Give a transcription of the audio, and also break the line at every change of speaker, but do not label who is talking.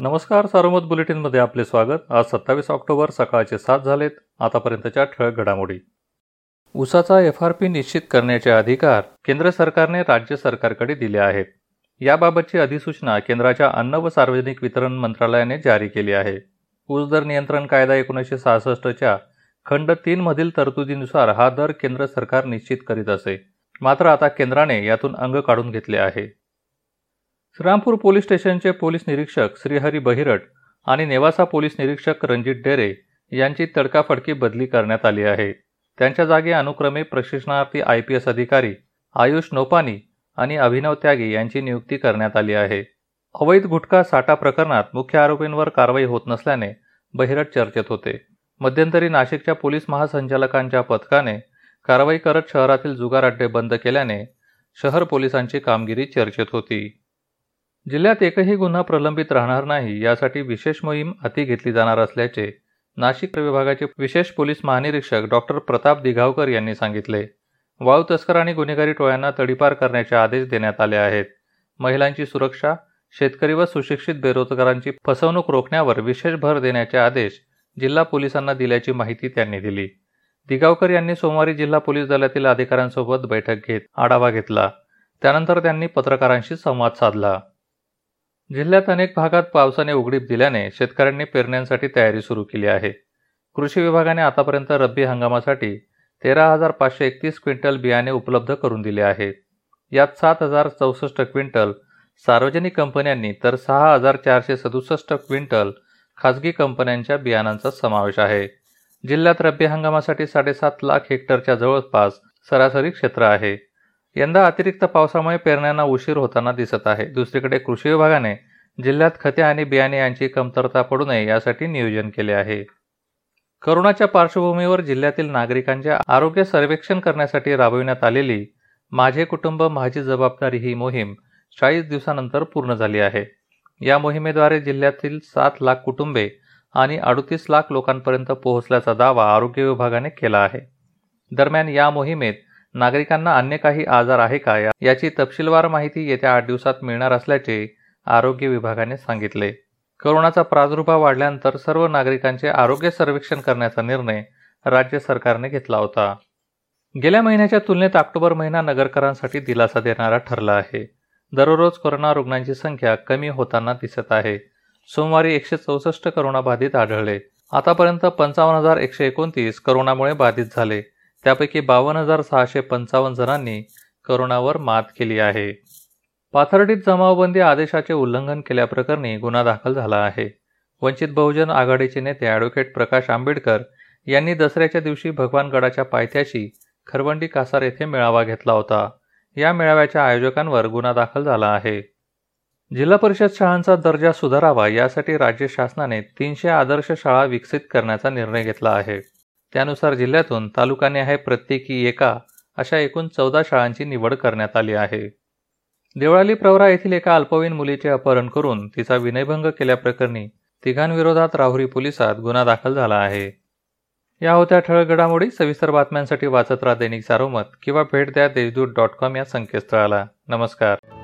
नमस्कार सारोमत बुलेटिनमध्ये आपले स्वागत. आज सत्तावीस ऑक्टोबर सकाळचे सात झालेत. आतापर्यंतच्या ठळक घडामोडी. ऊसाचा एफ आर पी निश्चित करण्याचे अधिकार केंद्र सरकारने राज्य सरकारकडे दिले आहेत. याबाबतची अधिसूचना केंद्राच्या अन्न व सार्वजनिक वितरण मंत्रालयाने जारी केली आहे. ऊस दर नियंत्रण कायदा एकोणीसशे सहासष्टच्या खंड तीनमधील तरतुदीनुसार हा दर केंद्र सरकार निश्चित करीत असे. मात्र आता केंद्राने यातून अंग काढून घेतले आहे. श्रीरामपूर पोलीस स्टेशनचे पोलीस निरीक्षक श्रीहरी बहिरट आणि नेवासा पोलीस निरीक्षक रणजित डेरे यांची तडकाफडकी बदली करण्यात आली आहे. त्यांच्या जागी अनुक्रमे प्रशिक्षणार्थी आय पी एस अधिकारी आयुष नोपानी आणि अभिनव त्यागी यांची नियुक्ती करण्यात आली आहे. अवैध गुटखा साठा प्रकरणात मुख्य आरोपींवर कारवाई होत नसल्याने बहिरट चर्चेत होते. मध्यंतरी नाशिकच्या पोलीस महासंचालकांच्या पथकाने कारवाई करत शहरातील जुगार अड्डे बंद केल्याने शहर पोलिसांची कामगिरी चर्चेत होती. जिल्ह्यात एकही गुन्हा प्रलंबित राहणार नाही यासाठी विशेष मोहीम हाती घेतली जाणार असल्याचे नाशिक विभागाचे विशेष पोलीस महानिरीक्षक डॉक्टर प्रताप दिघावकर यांनी सांगितले. वाळू तस्कर आणि गुन्हेगारी टोळ्यांना तडीपार करण्याचे आदेश देण्यात आले आहेत. महिलांची सुरक्षा शेतकरी व सुशिक्षित बेरोजगारांची फसवणूक रोखण्यावर विशेष भर देण्याचे आदेश जिल्हा पोलिसांना दिल्याची माहिती त्यांनी दिली. दिगावकर यांनी सोमवारी जिल्हा पोलीस दलातील अधिकाऱ्यांसोबत बैठक घेत आढावा घेतला. त्यानंतर त्यांनी पत्रकारांशी संवाद साधला. जिल्ह्यात अनेक भागात पावसाने उघडीप दिल्याने शेतकऱ्यांनी पेरण्यांसाठी तयारी सुरू केली आहे. कृषी विभागाने आतापर्यंत रब्बी हंगामासाठी तेरा हजार पाचशे एकतीस क्विंटल बियाणे उपलब्ध करून दिले आहेत यात सात हजार चौसष्ट क्विंटल सार्वजनिक कंपन्यांनी तर सहा हजार चारशे सदुसष्ट क्विंटल खाजगी कंपन्यांच्या बियाणांचा समावेश आहे. जिल्ह्यात रब्बी हंगामासाठी साडेसात लाख हेक्टरच्या जवळपास सरासरी क्षेत्र आहे. यंदा अतिरिक्त पावसामुळे पेरण्यांना उशीर होताना दिसत आहे. दुसरीकडे कृषी विभागाने जिल्ह्यात खते आणि बियाणे यांची कमतरता पडू नये यासाठी नियोजन केले आहे. करोनाच्या पार्श्वभूमीवर जिल्ह्यातील नागरिकांचे आरोग्य सर्वेक्षण करण्यासाठी राबविण्यात आलेली माझे कुटुंब माझी जबाबदारी ही मोहीम चाळीस दिवसानंतर पूर्ण झाली आहे. या मोहिमेद्वारे जिल्ह्यातील सात लाख कुटुंबे आणि अडतीस लाख लोकांपर्यंत पोहोचल्याचा दावा आरोग्य विभागाने केला आहे. दरम्यान या मोहिमेत नागरिकांना अन्य काही आजार आहे का याची तपशीलवार माहिती येत्या आठ दिवसात मिळणार असल्याचे आरोग्य विभागाने सांगितले. करोनाचा प्रादुर्भाव वाढल्यानंतर सर्व नागरिकांचे आरोग्य सर्वेक्षण करण्याचा निर्णय राज्य सरकारने घेतला होता. गेल्या महिन्याच्या तुलनेत ऑक्टोबर महिना नगरकरांसाठी दिलासा देणारा ठरला आहे. दररोज कोरोना रुग्णांची संख्या कमी होताना दिसत आहे. सोमवारी एकशे चौसष्ट बाधित आढळले. आतापर्यंत पंचावन्न हजार एकशे एकोणतीस करोनामुळे बाधित झाले. त्यापैकी बावन्न हजार सहाशे पंचावन्न जणांनी करोनावर मात केली आहे. पाथर्डीत जमावबंदी आदेशाचे उल्लंघन केल्याप्रकरणी गुन्हा दाखल झाला आहे. वंचित बहुजन आघाडीचे नेते ॲडव्होकेट प्रकाश आंबेडकर यांनी दसऱ्याच्या दिवशी भगवानगडाच्या पायथ्याशी खरवंडी कासार येथे मेळावा घेतला होता. या मेळाव्याच्या आयोजकांवर गुन्हा दाखल झाला आहे. जिल्हा परिषद शाळांचा दर्जा सुधारावा यासाठी राज्य शासनाने तीनशे आदर्श शाळा विकसित करण्याचा निर्णय घेतला आहे. त्यानुसार जिल्ह्यातून तालुकाने आहे प्रत्येकी एका अशा एकूण चौदा शाळांची निवड करण्यात आली आहे. देवळाली प्रवरा येथील एका अल्पवयीन मुलीचे अपहरण करून तिचा विनयभंग केल्याप्रकरणी तिघांविरोधात राहुरी पोलिसात गुन्हा दाखल झाला आहे. या होत्या ठळक घडामोडी सविस्तर बातम्यांसाठी वाचत राहा दैनिक सारोमत किंवा भेट द्या देशदूत डॉट कॉम या संकेतस्थळाला. नमस्कार.